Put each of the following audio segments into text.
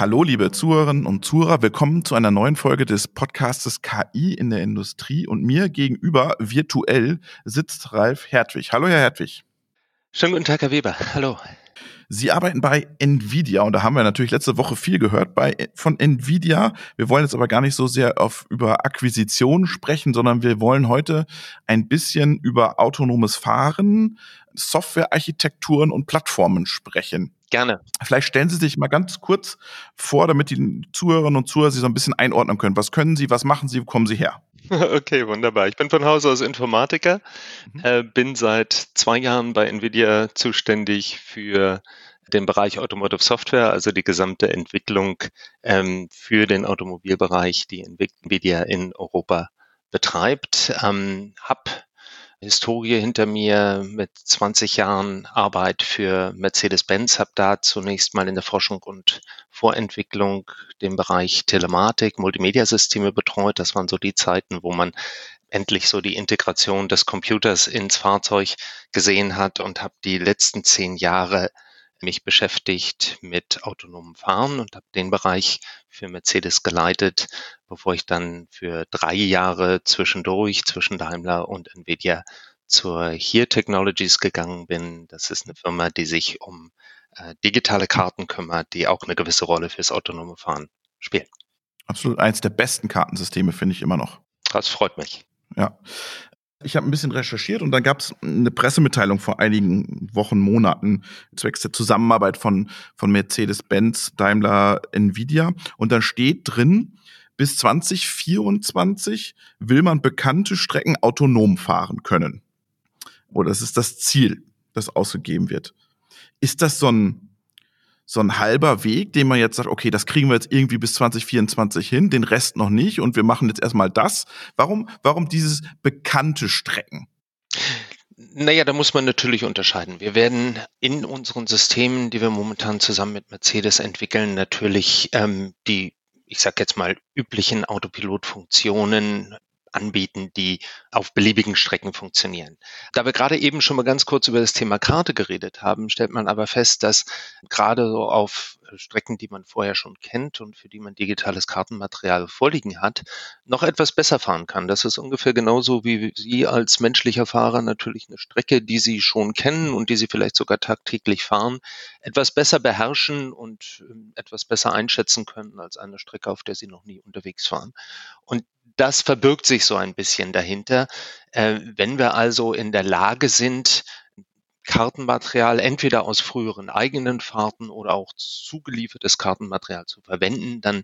Hallo, liebe Zuhörerinnen und Zuhörer. Willkommen zu einer neuen Folge des Podcastes KI in der Industrie. Und mir gegenüber virtuell sitzt Ralf Hertwig. Hallo, Herr Hertwig. Schönen guten Tag, Herr Weber. Hallo. Sie arbeiten bei Nvidia und da haben wir natürlich letzte Woche viel gehört bei, von Nvidia. Wir wollen jetzt aber gar nicht so sehr auf, über Akquisitionen sprechen, sondern wir wollen heute ein bisschen über autonomes Fahren, Softwarearchitekturen und Plattformen sprechen. Gerne. Vielleicht stellen Sie sich mal ganz kurz vor, damit die Zuhörerinnen und Zuhörer Sie so ein bisschen einordnen können. Was können Sie, was machen Sie, wo kommen Sie her? Okay, wunderbar. Ich bin von Hause aus Informatiker, mhm. äh, bin seit zwei Jahren bei NVIDIA zuständig für den Bereich Automotive Software, also die gesamte Entwicklung ähm, für den Automobilbereich, die NVIDIA in Europa betreibt. Ähm, hab Historie hinter mir mit 20 Jahren Arbeit für Mercedes-Benz, habe da zunächst mal in der Forschung und Vorentwicklung den Bereich Telematik, Multimedia-Systeme betreut. Das waren so die Zeiten, wo man endlich so die Integration des Computers ins Fahrzeug gesehen hat und habe die letzten zehn Jahre mich beschäftigt mit autonomem Fahren und habe den Bereich für Mercedes geleitet, bevor ich dann für drei Jahre zwischendurch zwischen Daimler und Nvidia zur Here Technologies gegangen bin. Das ist eine Firma, die sich um äh, digitale Karten kümmert, die auch eine gewisse Rolle fürs autonome Fahren spielen. Absolut eins der besten Kartensysteme, finde ich immer noch. Das freut mich. Ja. Ich habe ein bisschen recherchiert und dann gab es eine Pressemitteilung vor einigen Wochen, Monaten zwecks der Zusammenarbeit von, von Mercedes-Benz, Daimler, Nvidia. Und dann steht drin, bis 2024 will man bekannte Strecken autonom fahren können. Oder das ist das Ziel, das ausgegeben wird. Ist das so ein so ein halber Weg, den man jetzt sagt, okay, das kriegen wir jetzt irgendwie bis 2024 hin, den Rest noch nicht und wir machen jetzt erstmal das. Warum, warum dieses bekannte Strecken? Naja, da muss man natürlich unterscheiden. Wir werden in unseren Systemen, die wir momentan zusammen mit Mercedes entwickeln, natürlich ähm, die, ich sag jetzt mal, üblichen Autopilot-Funktionen anbieten, die auf beliebigen Strecken funktionieren. Da wir gerade eben schon mal ganz kurz über das Thema Karte geredet haben, stellt man aber fest, dass gerade so auf Strecken, die man vorher schon kennt und für die man digitales Kartenmaterial vorliegen hat, noch etwas besser fahren kann. Das ist ungefähr genauso wie Sie als menschlicher Fahrer natürlich eine Strecke, die Sie schon kennen und die Sie vielleicht sogar tagtäglich fahren, etwas besser beherrschen und ähm, etwas besser einschätzen können als eine Strecke, auf der Sie noch nie unterwegs waren. Und das verbirgt sich so ein bisschen dahinter. Äh, wenn wir also in der Lage sind, Kartenmaterial entweder aus früheren eigenen Fahrten oder auch zugeliefertes Kartenmaterial zu verwenden, dann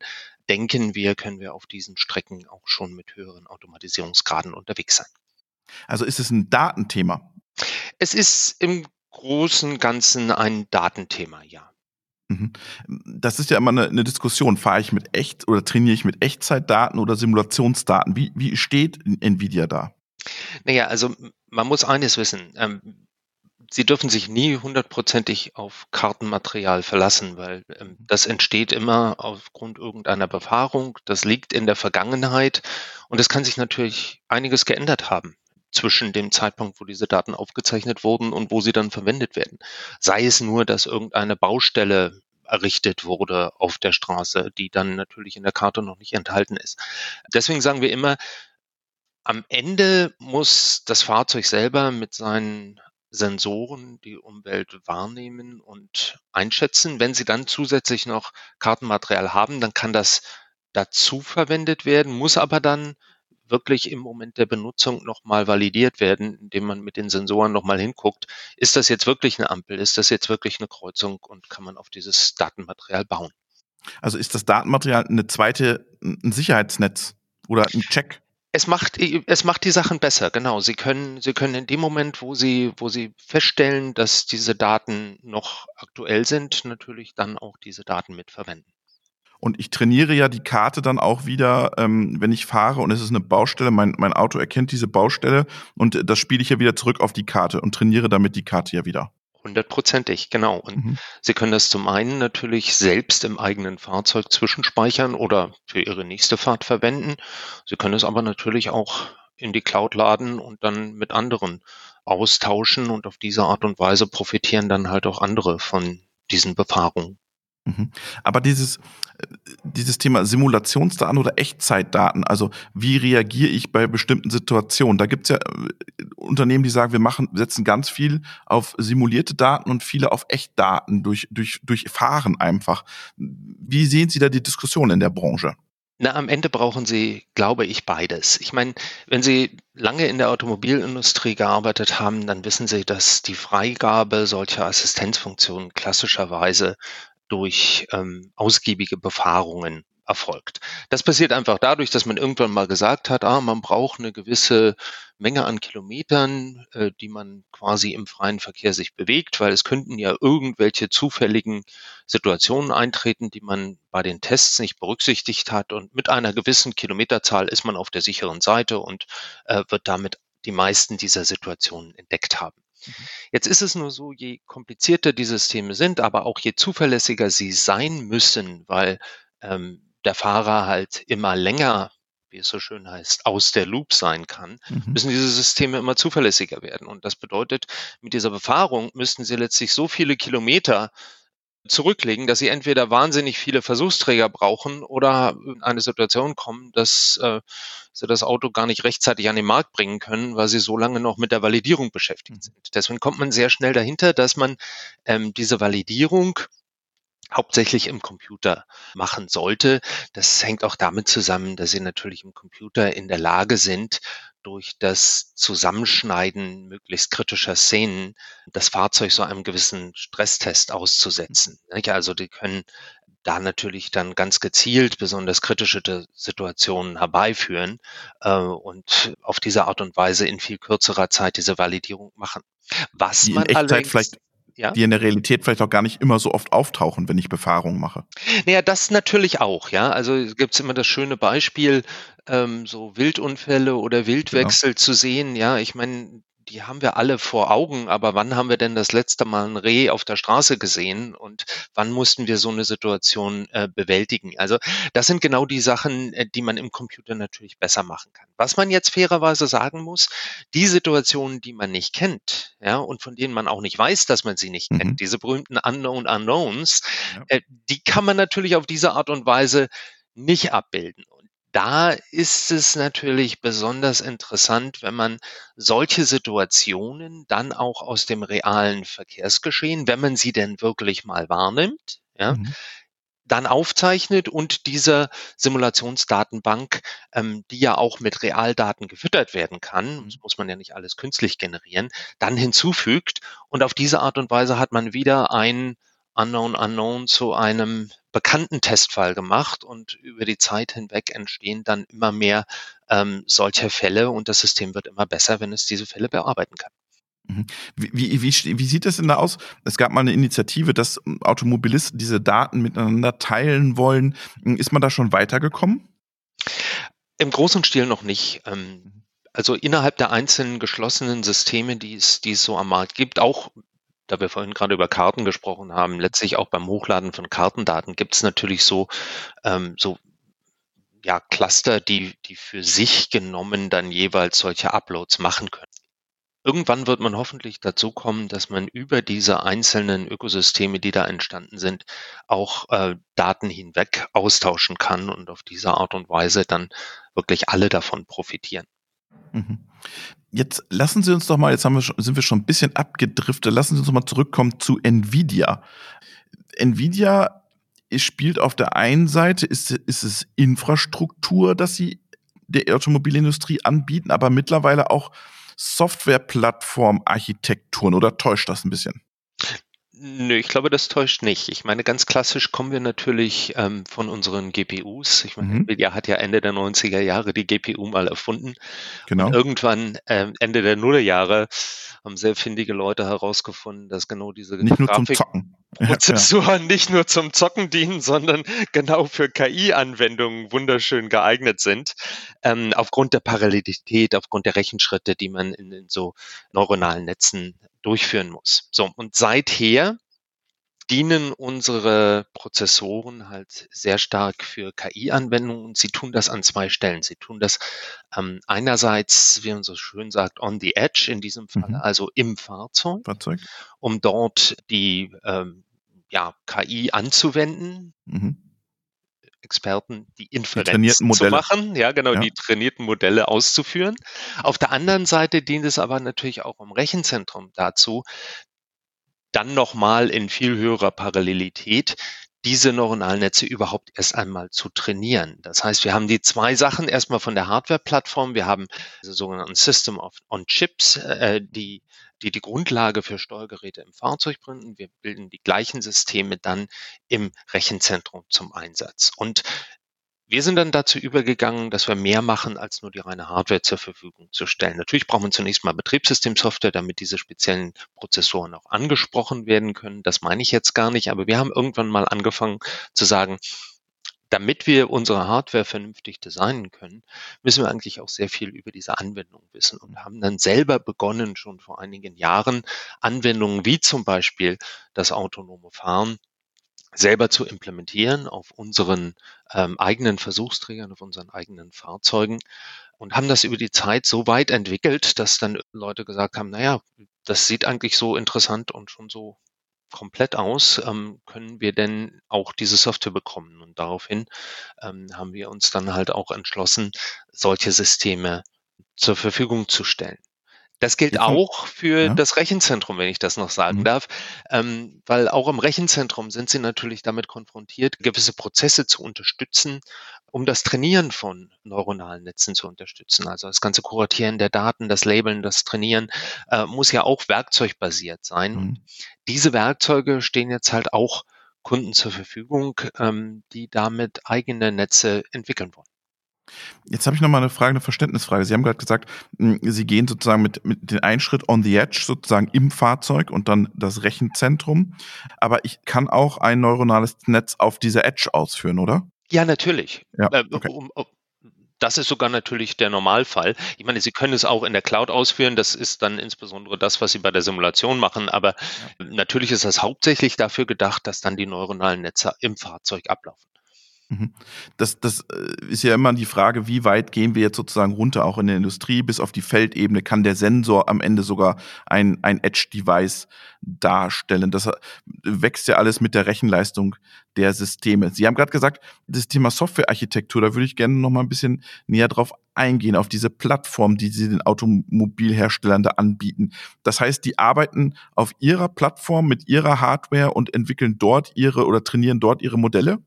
denken wir, können wir auf diesen Strecken auch schon mit höheren Automatisierungsgraden unterwegs sein. Also ist es ein Datenthema? Es ist im Großen Ganzen ein Datenthema, ja. Mhm. Das ist ja immer eine, eine, Diskussion. Fahre ich mit echt oder trainiere ich mit Echtzeitdaten oder Simulationsdaten? Wie, wie steht Nvidia da? Naja, also man muss eines wissen. Ähm, Sie dürfen sich nie hundertprozentig auf Kartenmaterial verlassen, weil ähm, mhm. das entsteht immer aufgrund irgendeiner Befahrung. Das liegt in der Vergangenheit und es kann sich natürlich einiges geändert haben zwischen dem Zeitpunkt, wo diese Daten aufgezeichnet wurden und wo sie dann verwendet werden. Sei es nur, dass irgendeine Baustelle errichtet wurde auf der Straße, die dann natürlich in der Karte noch nicht enthalten ist. Deswegen sagen wir immer, am Ende muss das Fahrzeug selber mit seinen Sensoren die Umwelt wahrnehmen und einschätzen. Wenn Sie dann zusätzlich noch Kartenmaterial haben, dann kann das dazu verwendet werden, muss aber dann wirklich im Moment der Benutzung nochmal validiert werden, indem man mit den Sensoren nochmal hinguckt, ist das jetzt wirklich eine Ampel, ist das jetzt wirklich eine Kreuzung und kann man auf dieses Datenmaterial bauen. Also ist das Datenmaterial eine zweite, ein Sicherheitsnetz oder ein Check? Es macht, es macht die Sachen besser, genau. Sie können, Sie können in dem Moment, wo Sie, wo Sie feststellen, dass diese Daten noch aktuell sind, natürlich dann auch diese Daten mitverwenden. Und ich trainiere ja die Karte dann auch wieder, ähm, wenn ich fahre und es ist eine Baustelle, mein, mein Auto erkennt diese Baustelle und das spiele ich ja wieder zurück auf die Karte und trainiere damit die Karte ja wieder. Hundertprozentig, genau. Und mhm. Sie können das zum einen natürlich selbst im eigenen Fahrzeug zwischenspeichern oder für Ihre nächste Fahrt verwenden. Sie können es aber natürlich auch in die Cloud laden und dann mit anderen austauschen und auf diese Art und Weise profitieren dann halt auch andere von diesen Befahrungen. Mhm. Aber dieses, dieses Thema Simulationsdaten oder Echtzeitdaten, also wie reagiere ich bei bestimmten Situationen? Da gibt es ja äh, Unternehmen, die sagen, wir machen, setzen ganz viel auf simulierte Daten und viele auf Echtdaten durch, durch, durch Fahren einfach. Wie sehen Sie da die Diskussion in der Branche? Na, am Ende brauchen Sie, glaube ich, beides. Ich meine, wenn Sie lange in der Automobilindustrie gearbeitet haben, dann wissen Sie, dass die Freigabe solcher Assistenzfunktionen klassischerweise durch ähm, ausgiebige Befahrungen erfolgt. Das passiert einfach dadurch, dass man irgendwann mal gesagt hat, ah, man braucht eine gewisse Menge an Kilometern, äh, die man quasi im freien Verkehr sich bewegt, weil es könnten ja irgendwelche zufälligen Situationen eintreten, die man bei den Tests nicht berücksichtigt hat. Und mit einer gewissen Kilometerzahl ist man auf der sicheren Seite und äh, wird damit die meisten dieser Situationen entdeckt haben. Mhm. Jetzt ist es nur so, je komplizierter die Systeme sind, aber auch je zuverlässiger sie sein müssen, weil ähm, der Fahrer halt immer länger, wie es so schön heißt, aus der Loop sein kann, mhm. müssen diese Systeme immer zuverlässiger werden. Und das bedeutet, mit dieser Befahrung müssten sie letztlich so viele Kilometer zurücklegen, dass sie entweder wahnsinnig viele Versuchsträger brauchen oder in eine Situation kommen, dass äh, sie das Auto gar nicht rechtzeitig an den Markt bringen können, weil sie so lange noch mit der Validierung beschäftigt mhm. sind. Deswegen kommt man sehr schnell dahinter, dass man ähm, diese Validierung hauptsächlich im Computer machen sollte. Das hängt auch damit zusammen, dass sie natürlich im Computer in der Lage sind, durch das Zusammenschneiden möglichst kritischer Szenen das Fahrzeug so einem gewissen Stresstest auszusetzen. Also die können da natürlich dann ganz gezielt besonders kritische Situationen herbeiführen äh, und auf diese Art und Weise in viel kürzerer Zeit diese Validierung machen. Was die man allerdings, vielleicht ja? die in der Realität vielleicht auch gar nicht immer so oft auftauchen, wenn ich Befahrung mache. Naja, das natürlich auch, ja. Also gibt es immer das schöne Beispiel, ähm, so Wildunfälle oder Wildwechsel genau. zu sehen. Ja, ich meine, die haben wir alle vor Augen, aber wann haben wir denn das letzte Mal ein Reh auf der Straße gesehen und wann mussten wir so eine Situation äh, bewältigen? Also das sind genau die Sachen, äh, die man im Computer natürlich besser machen kann. Was man jetzt fairerweise sagen muss, die Situationen, die man nicht kennt, ja, und von denen man auch nicht weiß, dass man sie nicht mhm. kennt, diese berühmten Unknown Unknowns, ja. äh, die kann man natürlich auf diese Art und Weise nicht abbilden da ist es natürlich besonders interessant, wenn man solche Situationen dann auch aus dem realen Verkehrsgeschehen, wenn man sie denn wirklich mal wahrnimmt, ja, mhm. dann aufzeichnet und dieser Simulationsdatenbank, ähm, die ja auch mit Realdaten gefüttert werden kann, mhm. das muss man ja nicht alles künstlich generieren, dann hinzufügt. Und auf diese Art und Weise hat man wieder ein Unknown Unknown zu einem bekannten Testfall gemacht und über die Zeit hinweg entstehen dann immer mehr ähm, solcher Fälle und das System wird immer besser, wenn es diese Fälle bearbeiten kann. Mhm. Wie, wie, wie, wie sieht das denn da aus? Es gab mal eine Initiative, dass Automobilisten diese Daten miteinander teilen wollen. Ist man da schon weitergekommen? Im großen Stil noch nicht. Ähm, mhm. also innerhalb der einzelnen geschlossenen Systeme, die es, die es so am Markt gibt, auch da wir vorhin gerade über Karten gesprochen haben, letztlich auch beim Hochladen von Kartendaten gibt es natürlich so, ähm, so ja, Cluster, die, die für sich genommen dann jeweils solche Uploads machen können. Irgendwann wird man hoffentlich dazu kommen, dass man über diese einzelnen Ökosysteme, die da entstanden sind, auch äh, Daten hinweg austauschen kann und auf diese Art und Weise dann wirklich alle davon profitieren. Mhm. Jetzt lassen Sie uns doch mal, jetzt haben wir schon, sind wir schon ein bisschen abgedriftet, lassen Sie uns doch mal zurückkommen zu Nvidia. Nvidia spielt auf der einen Seite, ist, ist es Infrastruktur, dass sie der Automobilindustrie anbieten, aber mittlerweile auch Softwareplattform-Architekturen oder täuscht das ein bisschen? Nö, ich glaube, das täuscht nicht. Ich meine, ganz klassisch kommen wir natürlich ähm, von unseren GPUs. Ich meine, mhm. Nvidia hat ja Ende der 90er Jahre die GPU mal erfunden. Genau. Und irgendwann ähm, Ende der Nullerjahre haben sehr findige Leute herausgefunden, dass genau diese nicht nur zum Zocken. Prozessoren ja. nicht nur zum Zocken dienen, sondern genau für KI-Anwendungen wunderschön geeignet sind. Ähm, aufgrund der Parallelität, aufgrund der Rechenschritte, die man in, in so neuronalen Netzen durchführen muss. So, und seither dienen unsere Prozessoren halt sehr stark für KI-Anwendungen und sie tun das an zwei Stellen. Sie tun das ähm, einerseits, wie man so schön sagt, on the edge, in diesem Fall, mhm. also im Fahrzeug, Fahrzeug, um dort die ähm, ja, KI anzuwenden. Mhm. Experten die Inferenzen zu machen, ja genau, ja. die trainierten Modelle auszuführen. Auf der anderen Seite dient es aber natürlich auch im Rechenzentrum dazu, dann nochmal in viel höherer Parallelität diese neuronalen Netze überhaupt erst einmal zu trainieren. Das heißt, wir haben die zwei Sachen erstmal von der Hardware-Plattform. Wir haben diese sogenannten System of on Chips, äh, die, die die Grundlage für Steuergeräte im Fahrzeug bringen. Wir bilden die gleichen Systeme dann im Rechenzentrum zum Einsatz. Und wir sind dann dazu übergegangen, dass wir mehr machen, als nur die reine Hardware zur Verfügung zu stellen. Natürlich brauchen wir zunächst mal Betriebssystemsoftware, damit diese speziellen Prozessoren auch angesprochen werden können. Das meine ich jetzt gar nicht, aber wir haben irgendwann mal angefangen zu sagen, damit wir unsere Hardware vernünftig designen können, müssen wir eigentlich auch sehr viel über diese Anwendung wissen und haben dann selber begonnen, schon vor einigen Jahren Anwendungen wie zum Beispiel das autonome Fahren selber zu implementieren auf unseren ähm, eigenen Versuchsträgern, auf unseren eigenen Fahrzeugen und haben das über die Zeit so weit entwickelt, dass dann Leute gesagt haben, naja, das sieht eigentlich so interessant und schon so komplett aus, ähm, können wir denn auch diese Software bekommen? Und daraufhin ähm, haben wir uns dann halt auch entschlossen, solche Systeme zur Verfügung zu stellen. Das gilt auch für ja. das Rechenzentrum, wenn ich das noch sagen mhm. darf, ähm, weil auch im Rechenzentrum sind Sie natürlich damit konfrontiert, gewisse Prozesse zu unterstützen, um das Trainieren von neuronalen Netzen zu unterstützen. Also das ganze Kuratieren der Daten, das Labeln, das Trainieren äh, muss ja auch werkzeugbasiert sein. Mhm. Und diese Werkzeuge stehen jetzt halt auch Kunden zur Verfügung, ähm, die damit eigene Netze entwickeln wollen. Jetzt habe ich noch mal eine Frage, eine Verständnisfrage. Sie haben gerade gesagt, hm, Sie gehen sozusagen mit, mit den Einschritt on the edge sozusagen im Fahrzeug und dann das Rechenzentrum. Aber ich kann auch ein neuronales Netz auf dieser Edge ausführen, oder? Ja, natürlich. Ja, äh, okay. das ist sogar natürlich der Normalfall. Ich meine, Sie können es auch in der Cloud ausführen. Das ist dann insbesondere das, was Sie bei der Simulation machen. Aber ja. natürlich ist das hauptsächlich dafür gedacht, dass dann die neuronalen Netze im Fahrzeug ablaufen. Mhm. Das, das äh, ist ja immer die Frage, wie weit gehen wir jetzt sozusagen runter, auch in der Industrie, bis auf die Feldebene, kann der Sensor am Ende sogar ein, ein Edge-Device darstellen. Das äh, wächst ja alles mit der Rechenleistung der Systeme. Sie haben gerade gesagt, das Thema Softwarearchitektur, da würde ich gerne noch mal ein bisschen näher drauf eingehen, auf diese Plattform, die Sie den Automobilherstellern da anbieten. Das heißt, die arbeiten auf ihrer Plattform mit ihrer Hardware und entwickeln dort ihre oder trainieren dort ihre Modelle?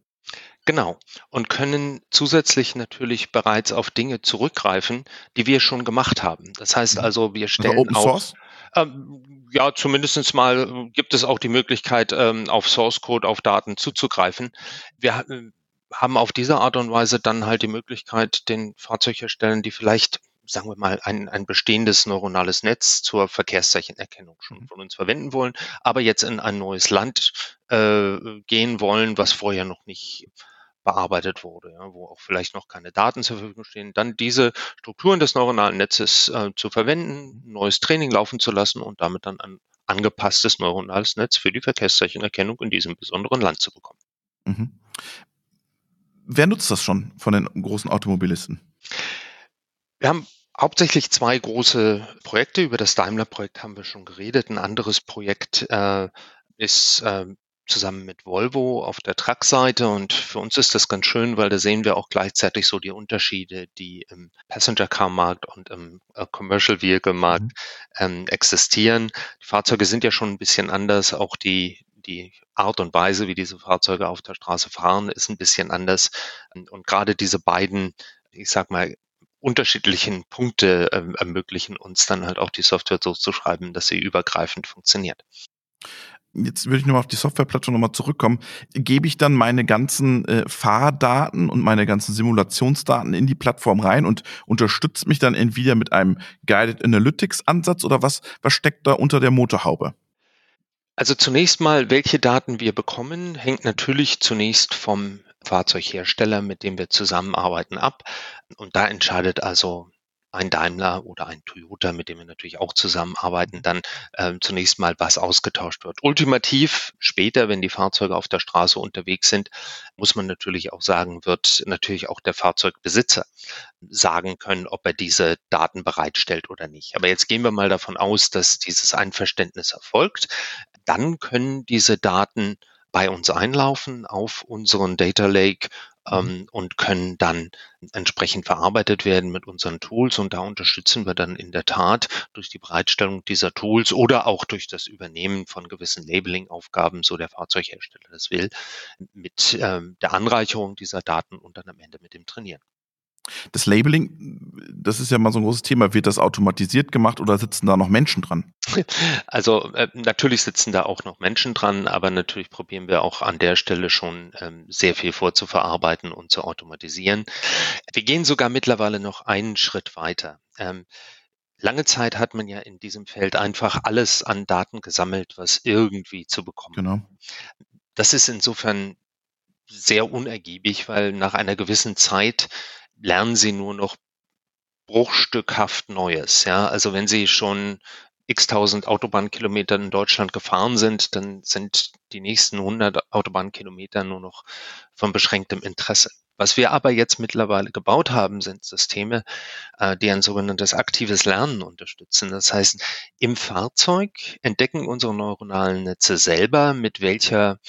Genau. Und können zusätzlich natürlich bereits auf Dinge zurückgreifen, die wir schon gemacht haben. Das heißt mhm. also, wir also stellen also Open auch Source? Ähm, ja, zumindest mal gibt es auch die Möglichkeit, ähm, auf Source Code, auf Daten zuzugreifen. Wir äh, haben auf diese Art und Weise dann halt die Möglichkeit, den Fahrzeugherstellern, die vielleicht sagen wir mal, ein, ein bestehendes neuronales Netz zur Verkehrszeichenerkennung schon mhm. von uns verwenden wollen, aber jetzt in ein neues Land äh, gehen wollen, was vorher noch nicht bearbeitet wurde, ja, wo auch vielleicht noch keine Daten zur Verfügung stehen, dann diese Strukturen des neuronalen Netzes äh, zu verwenden, neues Training laufen zu lassen und damit dann ein angepasstes neuronales Netz für die Verkehrszeichenerkennung in diesem besonderen Land zu bekommen. Mhm. Wer nutzt das schon von den großen Automobilisten? Wir haben hauptsächlich zwei große Projekte. Über das Daimler-Projekt haben wir schon geredet. Ein anderes Projekt äh, ist äh, zusammen mit Volvo auf der Truck-Seite und für uns ist das ganz schön, weil da sehen wir auch gleichzeitig so die Unterschiede, die im Passenger-Car-Markt und im äh, Commercial-Vehicle-Markt mhm. ähm, existieren. Die Fahrzeuge sind ja schon ein bisschen anders, auch die die Art und Weise, wie diese Fahrzeuge auf der Straße fahren, ist ein bisschen anders. Und, und gerade diese beiden, ich sag mal, unterschiedlichen Punkte äh, ermöglichen uns dann halt auch die Software so zu schreiben, dass sie übergreifend funktioniert. Jetzt würde ich nochmal auf die Softwareplattform nochmal zurückkommen. Gebe ich dann meine ganzen äh, Fahrdaten und meine ganzen Simulationsdaten in die Plattform rein und unterstützt mich dann Nvidia mit einem Guided Analytics Ansatz oder was, was steckt da unter der Motorhaube? Also zunächst mal, welche Daten wir bekommen, hängt natürlich zunächst vom Fahrzeughersteller, mit dem wir zusammenarbeiten, ab. Und da entscheidet also ein Daimler oder ein Toyota, mit dem wir natürlich auch zusammenarbeiten, dann äh, zunächst mal, was ausgetauscht wird. Ultimativ später, wenn die Fahrzeuge auf der Straße unterwegs sind, muss man natürlich auch sagen, wird natürlich auch der Fahrzeugbesitzer sagen können, ob er diese Daten bereitstellt oder nicht. Aber jetzt gehen wir mal davon aus, dass dieses Einverständnis erfolgt. Dann können diese Daten bei uns einlaufen auf unseren Data Lake. Ähm, und können dann entsprechend verarbeitet werden mit unseren Tools. Und da unterstützen wir dann in der Tat durch die Bereitstellung dieser Tools oder auch durch das Übernehmen von gewissen Labeling-Aufgaben, so der Fahrzeughersteller das will, mit ähm, der Anreicherung dieser Daten und dann am Ende mit dem Trainieren. Das Labeling, das ist ja mal so ein großes Thema. Wird das automatisiert gemacht oder sitzen da noch Menschen dran? Also äh, natürlich sitzen da auch noch Menschen dran, aber natürlich probieren wir auch an der Stelle schon ähm, sehr viel vorzuverarbeiten und zu automatisieren. Wir gehen sogar mittlerweile noch einen Schritt weiter. Ähm, lange Zeit hat man ja in diesem Feld einfach alles an Daten gesammelt, was irgendwie zu bekommen. Genau. Das ist insofern sehr unergiebig, weil nach einer gewissen Zeit lernen sie nur noch bruchstückhaft Neues. Ja, also wenn sie schon x tausend Autobahnkilometer in Deutschland gefahren sind, dann sind die nächsten 100 Autobahnkilometer nur noch von beschränktem Interesse. Was wir aber jetzt mittlerweile gebaut haben, sind Systeme, äh, die ein sogenanntes aktives Lernen unterstützen. Das heißt, im Fahrzeug entdecken unsere neuronalen Netze selber, mit welcher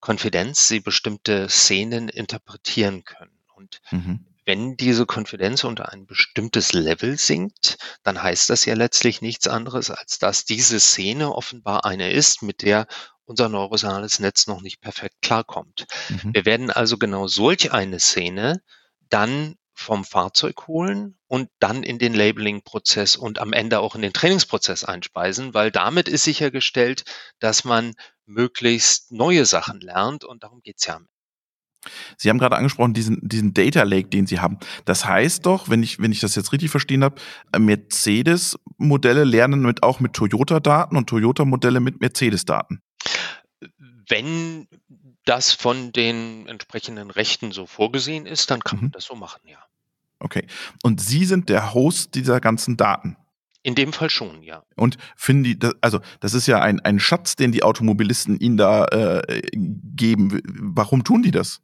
Konfidenz sie bestimmte Szenen interpretieren können. Und mhm wenn diese Konfidenz unter ein bestimmtes Level sinkt, dann heißt das ja letztlich nichts anderes, als dass diese Szene offenbar eine ist, mit der unser neuronales Netz noch nicht perfekt klarkommt. Mhm. Wir werden also genau solch eine Szene dann vom Fahrzeug holen und dann in den Labeling-Prozess und am Ende auch in den Trainingsprozess einspeisen, weil damit ist sichergestellt, dass man möglichst neue Sachen lernt und darum geht's ja am Sie haben gerade angesprochen, diesen, diesen Data Lake, den Sie haben. Das heißt doch, wenn ich, wenn ich das jetzt richtig verstehen habe, Mercedes-Modelle lernen mit, auch mit Toyota-Daten und Toyota-Modelle mit Mercedes-Daten. Wenn das von den entsprechenden Rechten so vorgesehen ist, dann kann mhm. man das so machen, ja. Okay. Und Sie sind der Host dieser ganzen Daten. In dem Fall schon, ja. Und finden die, also das ist ja ein, ein Schatz, den die Automobilisten ihnen da äh, geben. Warum tun die das?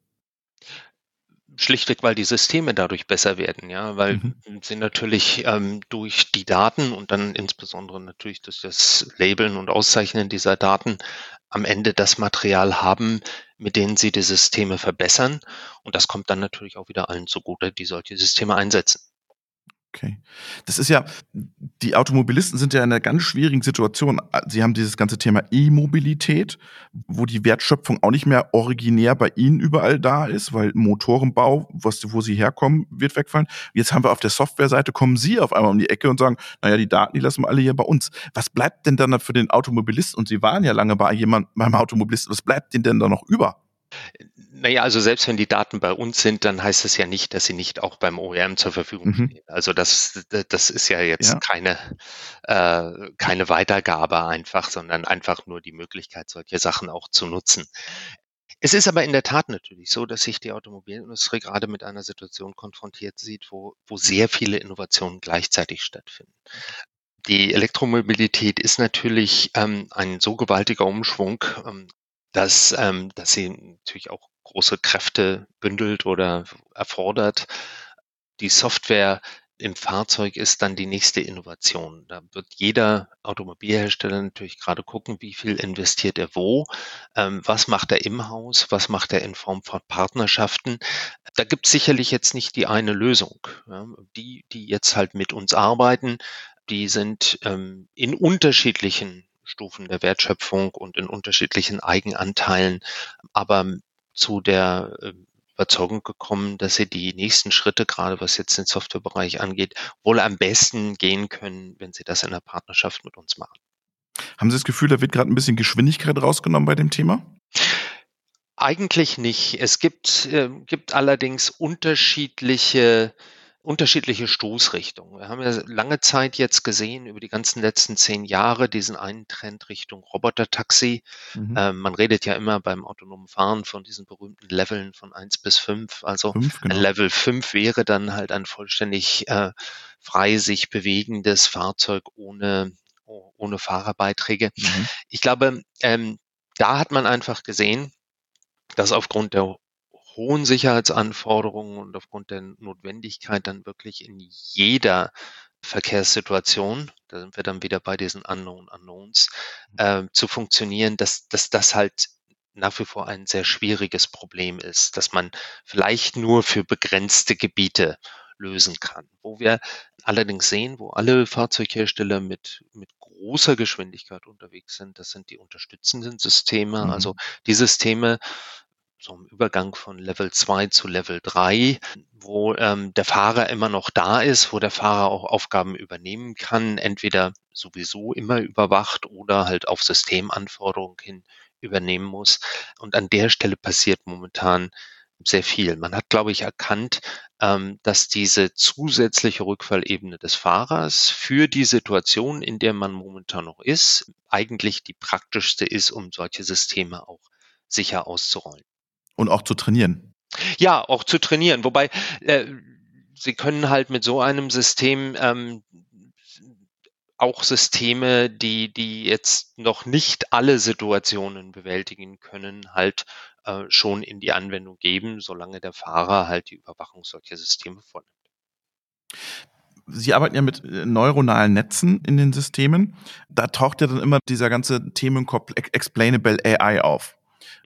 Schlichtweg, weil die Systeme dadurch besser werden, ja, weil mhm. sie natürlich ähm, durch die Daten und dann insbesondere natürlich durch das Labeln und Auszeichnen dieser Daten am Ende das Material haben, mit denen sie die Systeme verbessern. Und das kommt dann natürlich auch wieder allen zugute, die solche Systeme einsetzen. Okay. Das ist ja, die Automobilisten sind ja in einer ganz schwierigen Situation. Sie haben dieses ganze Thema E-Mobilität, wo die Wertschöpfung auch nicht mehr originär bei ihnen überall da ist, weil Motorenbau, was, wo sie herkommen, wird wegfallen. Jetzt haben wir auf der Softwareseite, kommen sie auf einmal um die Ecke und sagen, naja, die Daten, die lassen wir alle hier bei uns. Was bleibt denn dann für den Automobilisten? Und Sie waren ja lange bei jemandem, beim Automobilisten, was bleibt denn denn da noch über? Naja, also selbst wenn die Daten bei uns sind, dann heißt das ja nicht, dass sie nicht auch beim OEM zur Verfügung mhm. stehen. Also das, das ist ja jetzt ja. keine, äh, keine Weitergabe einfach, sondern einfach nur die Möglichkeit, solche Sachen auch zu nutzen. Es ist aber in der Tat natürlich so, dass sich die Automobilindustrie gerade mit einer Situation konfrontiert sieht, wo, wo sehr viele Innovationen gleichzeitig stattfinden. Die Elektromobilität ist natürlich ähm, ein so gewaltiger Umschwung, ähm, dass, ähm, dass sie natürlich auch große Kräfte bündelt oder erfordert. Die Software im Fahrzeug ist dann die nächste Innovation. Da wird jeder Automobilhersteller natürlich gerade gucken, wie viel investiert er wo, ähm, was macht er im Haus, was macht er in Form von Partnerschaften. Da gibt es sicherlich jetzt nicht die eine Lösung. Ja. Die, die jetzt halt mit uns arbeiten, die sind ähm, in unterschiedlichen Stufen der Wertschöpfung und in unterschiedlichen Eigenanteilen, aber zu der ähm, Überzeugung gekommen, dass sie die nächsten Schritte, gerade was jetzt den Softwarebereich angeht, wohl am besten gehen können, wenn sie das in der Partnerschaft mit uns machen. Haben Sie das Gefühl, da wird gerade ein bisschen Geschwindigkeit rausgenommen bei dem Thema? Eigentlich nicht. Es gibt, äh, gibt allerdings unterschiedliche unterschiedliche Stoßrichtungen. Wir haben ja lange Zeit jetzt gesehen, über die ganzen letzten zehn Jahre, diesen einen Trend Richtung Robotertaxi. Mhm. Ähm, man redet ja immer beim autonomen Fahren von diesen berühmten Leveln von eins bis fünf. Also fünf, genau. Level fünf wäre dann halt ein vollständig äh, frei sich bewegendes Fahrzeug ohne, ohne Fahrerbeiträge. Mhm. Ich glaube, ähm, da hat man einfach gesehen, dass aufgrund der hohen Sicherheitsanforderungen und aufgrund der Notwendigkeit dann wirklich in jeder Verkehrssituation, da sind wir dann wieder bei diesen Unknown Unknowns, äh, zu funktionieren, dass, dass das halt nach wie vor ein sehr schwieriges Problem ist, dass man vielleicht nur für begrenzte Gebiete lösen kann. Wo wir allerdings sehen, wo alle Fahrzeughersteller mit, mit großer Geschwindigkeit unterwegs sind, das sind die unterstützenden Systeme, mhm. also die Systeme, so im Übergang von Level 2 zu Level 3, wo ähm, der Fahrer immer noch da ist, wo der Fahrer auch Aufgaben übernehmen kann, entweder sowieso immer überwacht oder halt auf Systemanforderungen hin übernehmen muss. Und an der Stelle passiert momentan sehr viel. Man hat, glaube ich, erkannt, ähm, dass diese zusätzliche Rückfallebene des Fahrers für die Situation, in der man momentan noch ist, eigentlich die praktischste ist, um solche Systeme auch sicher auszurollen. Und auch zu trainieren. Ja, auch zu trainieren. Wobei äh, Sie können halt mit so einem System ähm, auch Systeme, die, die jetzt noch nicht alle Situationen bewältigen können, halt äh, schon in die Anwendung geben, solange der Fahrer halt die Überwachung solcher Systeme vornimmt. Sie arbeiten ja mit äh, neuronalen Netzen in den Systemen. Da taucht ja dann immer dieser ganze Themenkomplex Explainable AI auf.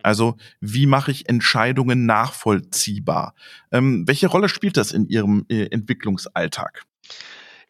Also wie mache ich Entscheidungen nachvollziehbar? Ähm, welche Rolle spielt das in Ihrem äh, Entwicklungsalltag?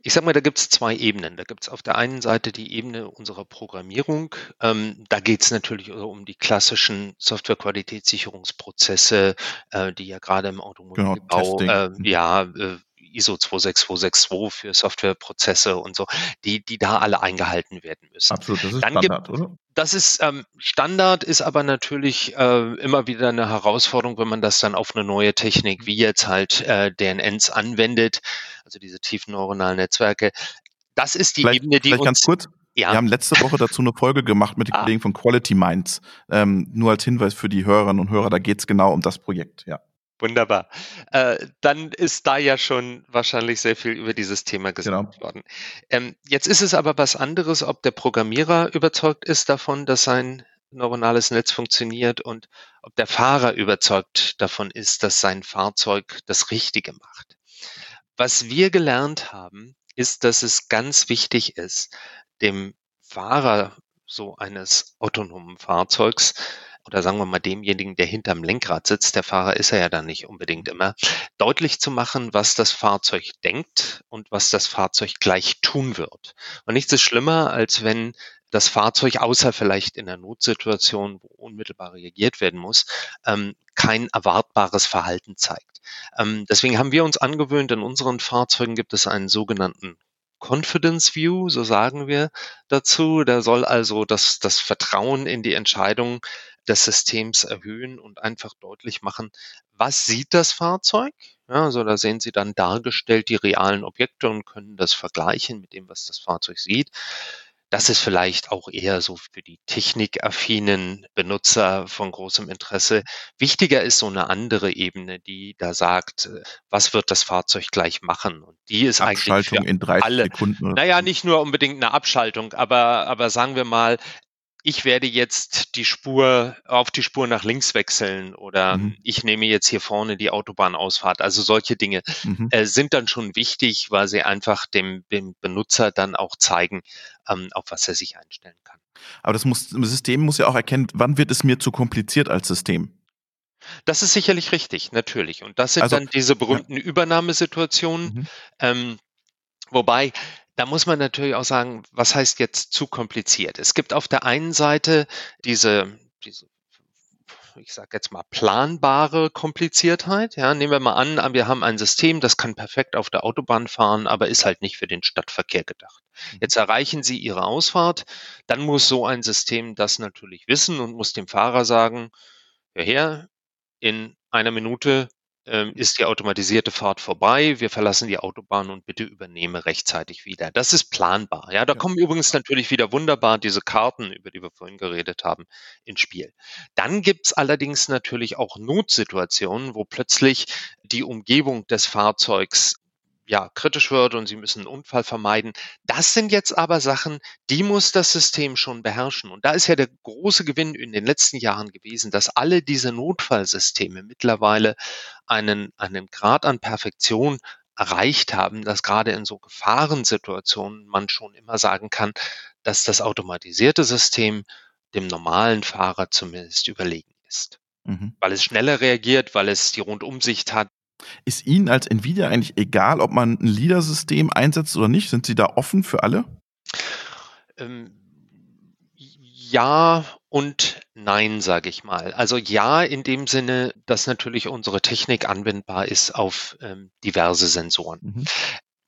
Ich sag mal, da gibt es zwei Ebenen. Da gibt es auf der einen Seite die Ebene unserer Programmierung. Ähm, da geht es natürlich um die klassischen Softwarequalitätssicherungsprozesse, äh, die ja gerade im Automobilbau genau, äh, ja äh, ISO 26262 für Softwareprozesse und so, die, die da alle eingehalten werden müssen. Absolut, das ist Dann Standard, gibt, oder? Das ist ähm, Standard, ist aber natürlich äh, immer wieder eine Herausforderung, wenn man das dann auf eine neue Technik wie jetzt halt äh, DNNs anwendet, also diese tiefen neuronalen Netzwerke. Das ist die vielleicht, Ebene, die vielleicht uns, ganz kurz. Ja. Wir haben letzte Woche dazu eine Folge gemacht mit den ah. Kollegen von Quality Minds. Ähm, nur als Hinweis für die Hörerinnen und Hörer, da geht es genau um das Projekt, ja. Wunderbar. Äh, dann ist da ja schon wahrscheinlich sehr viel über dieses Thema gesagt genau. worden. Ähm, jetzt ist es aber was anderes, ob der Programmierer überzeugt ist davon, dass sein neuronales Netz funktioniert und ob der Fahrer überzeugt davon ist, dass sein Fahrzeug das Richtige macht. Was wir gelernt haben, ist, dass es ganz wichtig ist, dem Fahrer so eines autonomen Fahrzeugs oder sagen wir mal demjenigen, der hinterm Lenkrad sitzt, der Fahrer ist er ja dann nicht unbedingt immer, deutlich zu machen, was das Fahrzeug denkt und was das Fahrzeug gleich tun wird. Und nichts ist schlimmer, als wenn das Fahrzeug, außer vielleicht in einer Notsituation, wo unmittelbar reagiert werden muss, ähm, kein erwartbares Verhalten zeigt. Ähm, deswegen haben wir uns angewöhnt, in unseren Fahrzeugen gibt es einen sogenannten Confidence View, so sagen wir dazu. Da soll also das, das Vertrauen in die Entscheidung des Systems erhöhen und einfach deutlich machen, was sieht das Fahrzeug? Ja, also da sehen Sie dann dargestellt die realen Objekte und können das vergleichen mit dem, was das Fahrzeug sieht. Das ist vielleicht auch eher so für die technikaffinen Benutzer von großem Interesse. Wichtiger ist so eine andere Ebene, die da sagt, äh, was wird das Fahrzeug gleich machen? Und die ist Abschaltung eigentlich für alle. Sekunden. Naja, nicht nur unbedingt eine Abschaltung, aber, aber sagen wir mal, ich werde jetzt die Spur auf die Spur nach links wechseln oder mhm. ich nehme jetzt hier vorne die Autobahnausfahrt. Also solche Dinge mhm. äh, sind dann schon wichtig, weil sie einfach dem, dem Benutzer dann auch zeigen, ähm, auf was er sich einstellen kann. Aber das, muss, das System muss ja auch erkennen, wann wird es mir zu kompliziert als System? Das ist sicherlich richtig, natürlich. Und das sind also, dann diese berühmten ja. Übernahmesituationen. Mhm. Ähm, wobei da muss man natürlich auch sagen, was heißt jetzt zu kompliziert? Es gibt auf der einen Seite diese, diese ich sage jetzt mal, planbare Kompliziertheit. Ja, nehmen wir mal an, wir haben ein System, das kann perfekt auf der Autobahn fahren, aber ist halt nicht für den Stadtverkehr gedacht. Mhm. Jetzt erreichen Sie Ihre Ausfahrt, dann muss so ein System das natürlich wissen und muss dem Fahrer sagen, hör her, in einer Minute ähm, ist die automatisierte Fahrt vorbei, wir verlassen die Autobahn und bitte übernehme rechtzeitig wieder. Das ist planbar. Ja, da ja. kommen übrigens natürlich wieder wunderbar diese Karten, über die wir vorhin geredet haben, ins Spiel. Dann gibt's allerdings natürlich auch Notsituationen, wo plötzlich die Umgebung des Fahrzeugs ja, kritisch wird und sie müssen einen Unfall vermeiden. Das sind jetzt aber Sachen, die muss das System schon beherrschen. Und da ist ja der große Gewinn in den letzten Jahren gewesen, dass alle diese Notfallsysteme mittlerweile einen, einen Grad an Perfektion erreicht haben, dass gerade in so Gefahrensituationen man schon immer sagen kann, dass das automatisierte System dem normalen Fahrer zumindest überlegen ist. Mhm. Weil es schneller reagiert, weil es die Rundumsicht hat. Ist Ihnen als Nvidia eigentlich egal, ob man ein LIDAR-System einsetzt oder nicht? Sind Sie da offen für alle? Ähm, ja und nein, sage ich mal. Also ja, in dem Sinne, dass natürlich unsere Technik anwendbar ist auf ähm, diverse Sensoren. Mhm.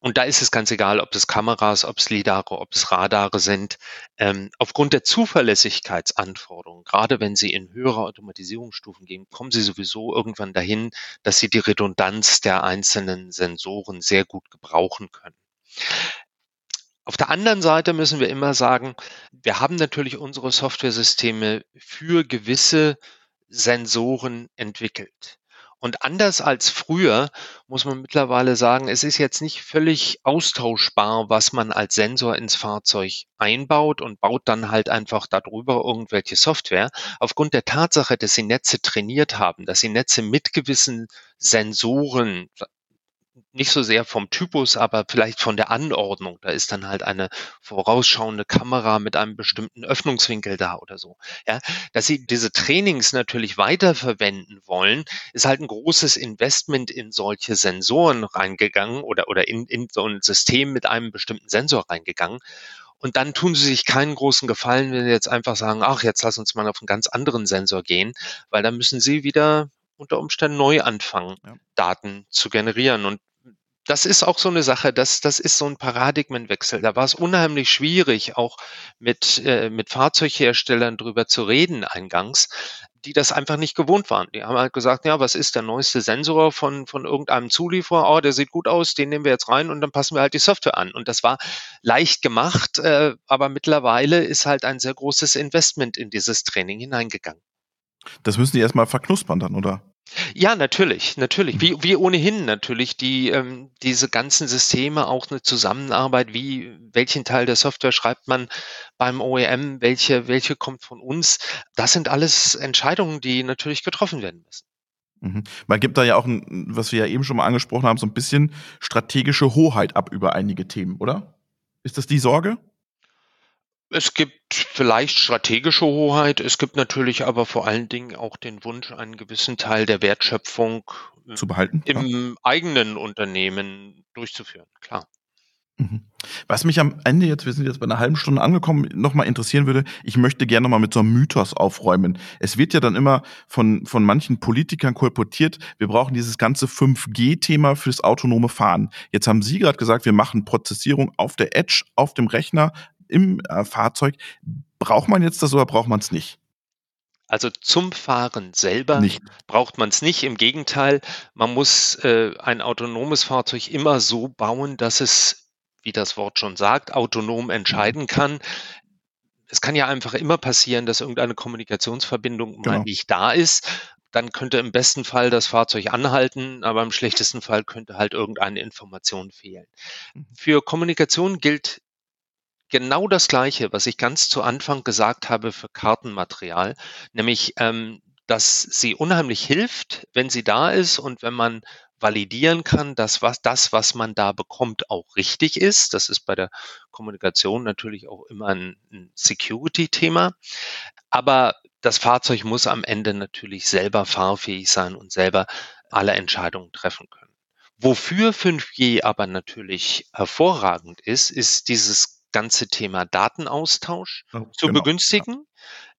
Und da ist es ganz egal, ob das Kameras, ob es Lidare, ob es Radare sind. Ähm, aufgrund der Zuverlässigkeitsanforderungen, gerade wenn Sie in höhere Automatisierungsstufen gehen, kommen Sie sowieso irgendwann dahin, dass Sie die Redundanz der einzelnen Sensoren sehr gut gebrauchen können. Auf der anderen Seite müssen wir immer sagen, wir haben natürlich unsere Softwaresysteme für gewisse Sensoren entwickelt. Und anders als früher muss man mittlerweile sagen, es ist jetzt nicht völlig austauschbar, was man als Sensor ins Fahrzeug einbaut und baut dann halt einfach darüber irgendwelche Software. Aufgrund der Tatsache, dass sie Netze trainiert haben, dass sie Netze mit gewissen Sensoren, nicht so sehr vom Typus, aber vielleicht von der Anordnung. Da ist dann halt eine vorausschauende Kamera mit einem bestimmten Öffnungswinkel da oder so. Ja, dass sie diese Trainings natürlich weiterverwenden wollen, ist halt ein großes Investment in solche Sensoren reingegangen oder, oder in, in so ein System mit einem bestimmten Sensor reingegangen. Und dann tun sie sich keinen großen Gefallen, wenn sie jetzt einfach sagen, ach, jetzt lass uns mal auf einen ganz anderen Sensor gehen, weil dann müssen sie wieder unter Umständen neu anfangen, ja. Daten zu generieren. Und das ist auch so eine Sache, das, das ist so ein Paradigmenwechsel. Da war es unheimlich schwierig, auch mit, äh, mit Fahrzeugherstellern drüber zu reden eingangs, die das einfach nicht gewohnt waren. Die haben halt gesagt, ja, was ist der neueste Sensor von, von irgendeinem Zulieferer? Oh, der sieht gut aus, den nehmen wir jetzt rein und dann passen wir halt die Software an. Und das war leicht gemacht, äh, aber mittlerweile ist halt ein sehr großes Investment in dieses Training hineingegangen. Das müssen die erstmal verknuspern dann, oder? Ja, natürlich, natürlich. Wie, wie ohnehin natürlich die ähm, diese ganzen Systeme auch eine Zusammenarbeit, wie welchen Teil der Software schreibt man beim OEM, welche welche kommt von uns. Das sind alles Entscheidungen, die natürlich getroffen werden müssen. Mhm. Man gibt da ja auch, ein, was wir ja eben schon mal angesprochen haben, so ein bisschen strategische Hoheit ab über einige Themen, oder? Ist das die Sorge? Es gibt vielleicht strategische Hoheit, es gibt natürlich aber vor allen Dingen auch den Wunsch, einen gewissen Teil der Wertschöpfung äh, zu behalten im ja. eigenen Unternehmen durchzuführen, klar. Mhm. Was mich am Ende jetzt, wir sind jetzt bei einer halben Stunde angekommen, nochmal interessieren würde, ich möchte gerne nochmal mit so einem Mythos aufräumen. Es wird ja dann immer von, von manchen Politikern kolportiert, wir brauchen dieses ganze 5G-Thema fürs autonome Fahren. Jetzt haben Sie gerade gesagt, wir machen Prozessierung auf der Edge, auf dem Rechner, im äh, Fahrzeug. Braucht man jetzt das oder braucht man es nicht? Also zum Fahren selber nicht. braucht man es nicht. Im Gegenteil, man muss äh, ein autonomes Fahrzeug immer so bauen, dass es, wie das Wort schon sagt, autonom entscheiden kann. Es kann ja einfach immer passieren, dass irgendeine Kommunikationsverbindung genau. mal nicht da ist. Dann könnte im besten Fall das Fahrzeug anhalten, aber im schlechtesten Fall könnte halt irgendeine Information fehlen. Mhm. Für Kommunikation gilt genau das Gleiche, was ich ganz zu Anfang gesagt habe für Kartenmaterial, nämlich, ähm, dass sie unheimlich hilft, wenn sie da ist und wenn man validieren kann, dass was, das, was man da bekommt, auch richtig ist. Das ist bei der Kommunikation natürlich auch immer ein, ein Security-Thema. Aber das Fahrzeug muss am Ende natürlich selber fahrfähig sein und selber alle Entscheidungen treffen können. Wofür 5G aber natürlich hervorragend ist, ist dieses ganze Thema Datenaustausch oh, zu genau. begünstigen.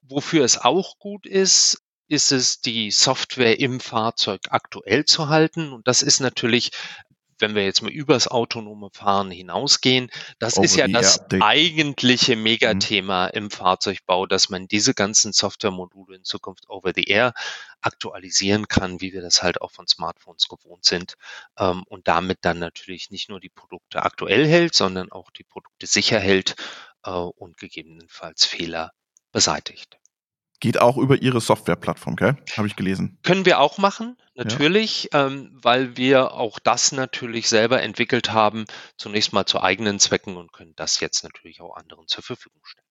Wofür es auch gut ist, ist es, die Software im Fahrzeug aktuell zu halten. Und das ist natürlich wenn wir jetzt mal übers autonome Fahren hinausgehen, das Over ist ja das Update. eigentliche mhm. Megathema mhm. im Fahrzeugbau, dass man diese ganzen Softwaremodule in Zukunft over the air aktualisieren kann, wie wir das halt auch von Smartphones gewohnt sind ähm, und damit dann natürlich nicht nur die Produkte aktuell hält, sondern auch die Produkte sicher hält äh, und gegebenenfalls Fehler beseitigt. Geht auch über Ihre Softwareplattform, gell? Habe ich gelesen. Können wir auch machen, natürlich, ja. ähm, weil wir auch das natürlich selber entwickelt haben, zunächst mal zu eigenen Zwecken und können das jetzt natürlich auch anderen zur Verfügung stellen.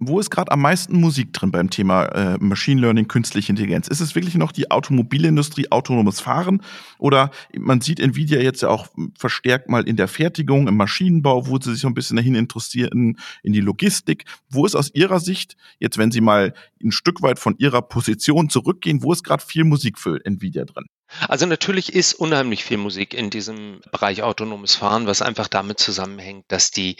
Wo ist gerade am meisten Musik drin beim Thema äh, Machine Learning, künstliche Intelligenz? Ist es wirklich noch die Automobilindustrie, autonomes Fahren? Oder man sieht Nvidia jetzt ja auch verstärkt mal in der Fertigung, im Maschinenbau, wo sie sich so ein bisschen dahin interessieren, in die Logistik. Wo ist aus Ihrer Sicht, jetzt wenn Sie mal ein Stück weit von Ihrer Position zurückgehen, wo ist gerade viel Musik für Nvidia drin? Also natürlich ist unheimlich viel Musik in diesem Bereich autonomes Fahren, was einfach damit zusammenhängt, dass die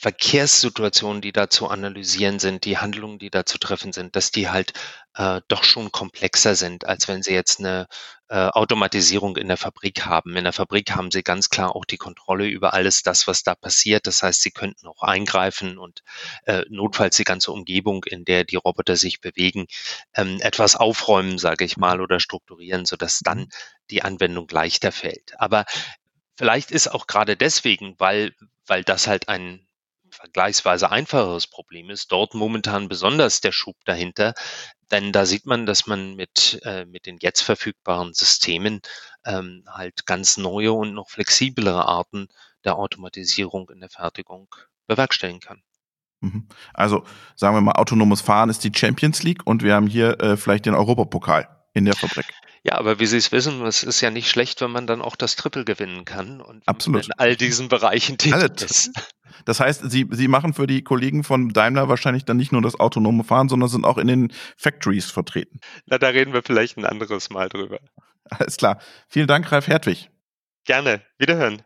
Verkehrssituationen, die da zu analysieren sind, die Handlungen, die da zu treffen sind, dass die halt äh, doch schon komplexer sind, als wenn Sie jetzt eine äh, Automatisierung in der Fabrik haben. In der Fabrik haben Sie ganz klar auch die Kontrolle über alles das, was da passiert. Das heißt, Sie könnten auch eingreifen und äh, notfalls die ganze Umgebung, in der die Roboter sich bewegen, ähm, etwas aufräumen, sage ich mal, oder strukturieren, sodass dann die Anwendung leichter fällt. Aber vielleicht ist auch gerade deswegen, weil, weil das halt ein vergleichsweise einfacheres Problem ist, dort momentan besonders der Schub dahinter. Denn da sieht man, dass man mit, äh, mit den jetzt verfügbaren Systemen ähm, halt ganz neue und noch flexiblere Arten der Automatisierung in der Fertigung bewerkstelligen kann. Mhm. Also sagen wir mal, autonomes Fahren ist die Champions League und wir haben hier äh, vielleicht den Europapokal in der Fabrik. Ja, aber wie Sie es wissen, es ist ja nicht schlecht, wenn man dann auch das Triple gewinnen kann und Absolut. in all diesen Bereichen tätig ist. Das heißt, Sie, Sie machen für die Kollegen von Daimler wahrscheinlich dann nicht nur das autonome Fahren, sondern sind auch in den Factories vertreten. Na, da reden wir vielleicht ein anderes Mal drüber. Alles klar. Vielen Dank, Ralf Hertwig. Gerne. Wiederhören.